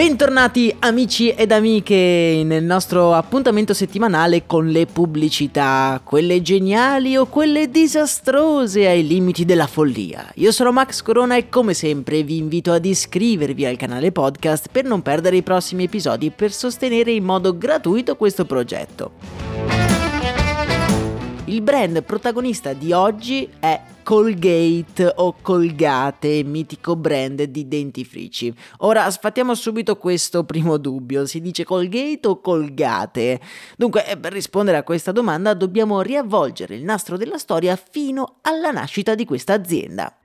Bentornati amici ed amiche nel nostro appuntamento settimanale con le pubblicità, quelle geniali o quelle disastrose ai limiti della follia. Io sono Max Corona e come sempre vi invito ad iscrivervi al canale podcast per non perdere i prossimi episodi e per sostenere in modo gratuito questo progetto. Il brand protagonista di oggi è Colgate o Colgate, mitico brand di dentifrici. Ora sfattiamo subito questo primo dubbio, si dice Colgate o Colgate? Dunque, eh, per rispondere a questa domanda dobbiamo riavvolgere il nastro della storia fino alla nascita di questa azienda.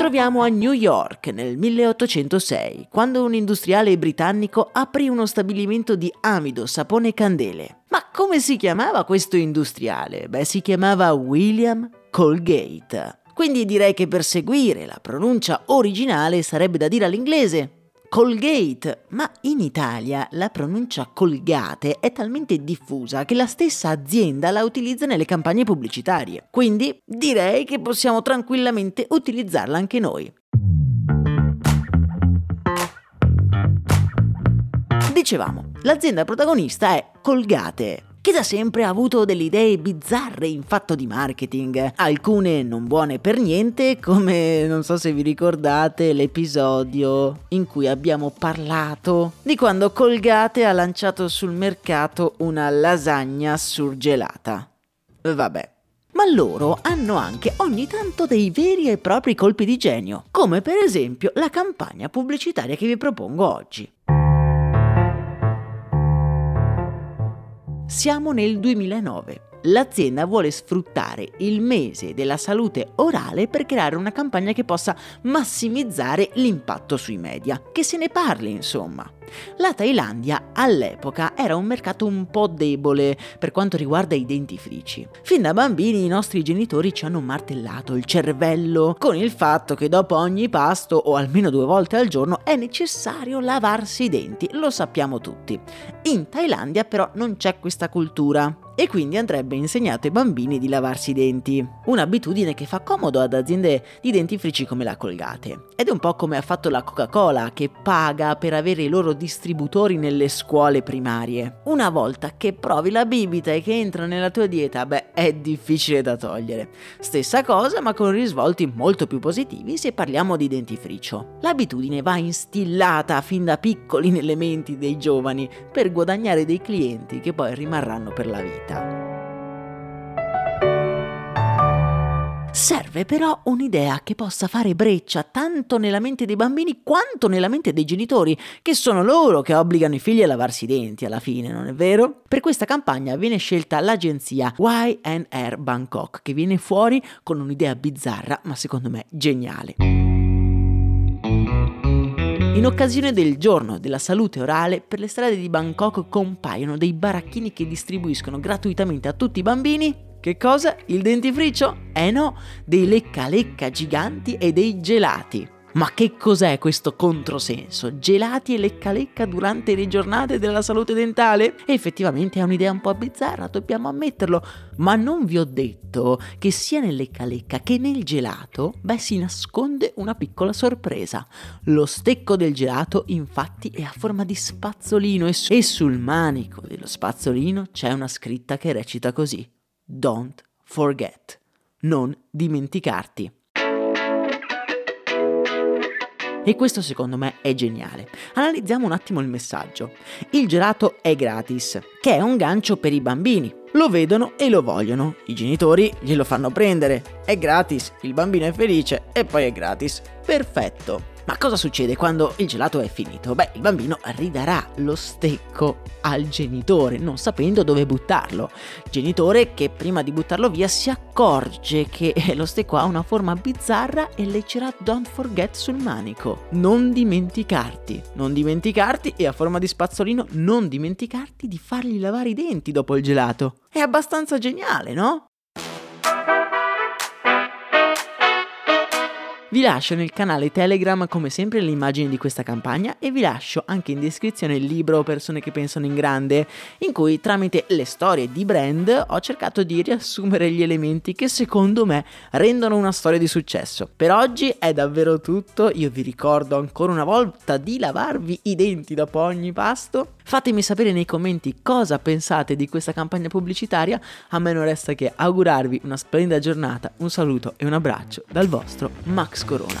Troviamo a New York nel 1806, quando un industriale britannico aprì uno stabilimento di amido, sapone e candele. Ma come si chiamava questo industriale? Beh, si chiamava William Colgate. Quindi direi che per seguire la pronuncia originale sarebbe da dire all'inglese Colgate, ma in Italia la pronuncia Colgate è talmente diffusa che la stessa azienda la utilizza nelle campagne pubblicitarie. Quindi direi che possiamo tranquillamente utilizzarla anche noi. Dicevamo, l'azienda protagonista è Colgate, che da sempre ha avuto delle idee bizzarre in fatto di marketing, alcune non buone per niente, come non so se vi ricordate l'episodio in cui abbiamo parlato di quando Colgate ha lanciato sul mercato una lasagna surgelata. Vabbè. Ma loro hanno anche ogni tanto dei veri e propri colpi di genio, come per esempio la campagna pubblicitaria che vi propongo oggi. Siamo nel 2009. L'azienda vuole sfruttare il mese della salute orale per creare una campagna che possa massimizzare l'impatto sui media, che se ne parli insomma. La Thailandia all'epoca era un mercato un po' debole per quanto riguarda i dentifrici. Fin da bambini i nostri genitori ci hanno martellato il cervello con il fatto che dopo ogni pasto o almeno due volte al giorno è necessario lavarsi i denti, lo sappiamo tutti. In Thailandia però non c'è questa cultura e quindi andrebbe insegnato ai bambini di lavarsi i denti. Un'abitudine che fa comodo ad aziende di dentifrici come la Colgate. Ed è un po' come ha fatto la Coca-Cola che paga per avere i loro distributori nelle scuole primarie. Una volta che provi la bibita e che entra nella tua dieta, beh, è difficile da togliere. Stessa cosa, ma con risvolti molto più positivi se parliamo di dentifricio. L'abitudine va instillata fin da piccoli nelle menti dei giovani per guadagnare dei clienti che poi rimarranno per la vita. Serve però un'idea che possa fare breccia tanto nella mente dei bambini quanto nella mente dei genitori, che sono loro che obbligano i figli a lavarsi i denti alla fine, non è vero? Per questa campagna viene scelta l'agenzia YR Bangkok, che viene fuori con un'idea bizzarra, ma secondo me geniale. In occasione del giorno della salute orale, per le strade di Bangkok compaiono dei baracchini che distribuiscono gratuitamente a tutti i bambini che cosa? Il dentifricio? Eh no, dei lecca lecca giganti e dei gelati. Ma che cos'è questo controsenso? Gelati e lecca lecca durante le giornate della salute dentale? effettivamente è un'idea un po' bizzarra, dobbiamo ammetterlo, ma non vi ho detto che sia nel lecca lecca che nel gelato, beh, si nasconde una piccola sorpresa. Lo stecco del gelato infatti è a forma di spazzolino e, su- e sul manico dello spazzolino c'è una scritta che recita così: Don't forget. Non dimenticarti. E questo secondo me è geniale. Analizziamo un attimo il messaggio. Il gelato è gratis, che è un gancio per i bambini. Lo vedono e lo vogliono. I genitori glielo fanno prendere. È gratis, il bambino è felice e poi è gratis. Perfetto. Ma cosa succede quando il gelato è finito? Beh, il bambino ridarà lo stecco al genitore, non sapendo dove buttarlo. Genitore che prima di buttarlo via si accorge che lo stecco ha una forma bizzarra e leggerà Don't forget sul manico. Non dimenticarti, non dimenticarti e a forma di spazzolino non dimenticarti di fargli lavare i denti dopo il gelato. È abbastanza geniale, no? Vi lascio nel canale Telegram come sempre le immagini di questa campagna e vi lascio anche in descrizione il libro Persone che pensano in grande, in cui tramite le storie di brand ho cercato di riassumere gli elementi che secondo me rendono una storia di successo. Per oggi è davvero tutto, io vi ricordo ancora una volta di lavarvi i denti dopo ogni pasto. Fatemi sapere nei commenti cosa pensate di questa campagna pubblicitaria, a me non resta che augurarvi una splendida giornata, un saluto e un abbraccio dal vostro Max Corona.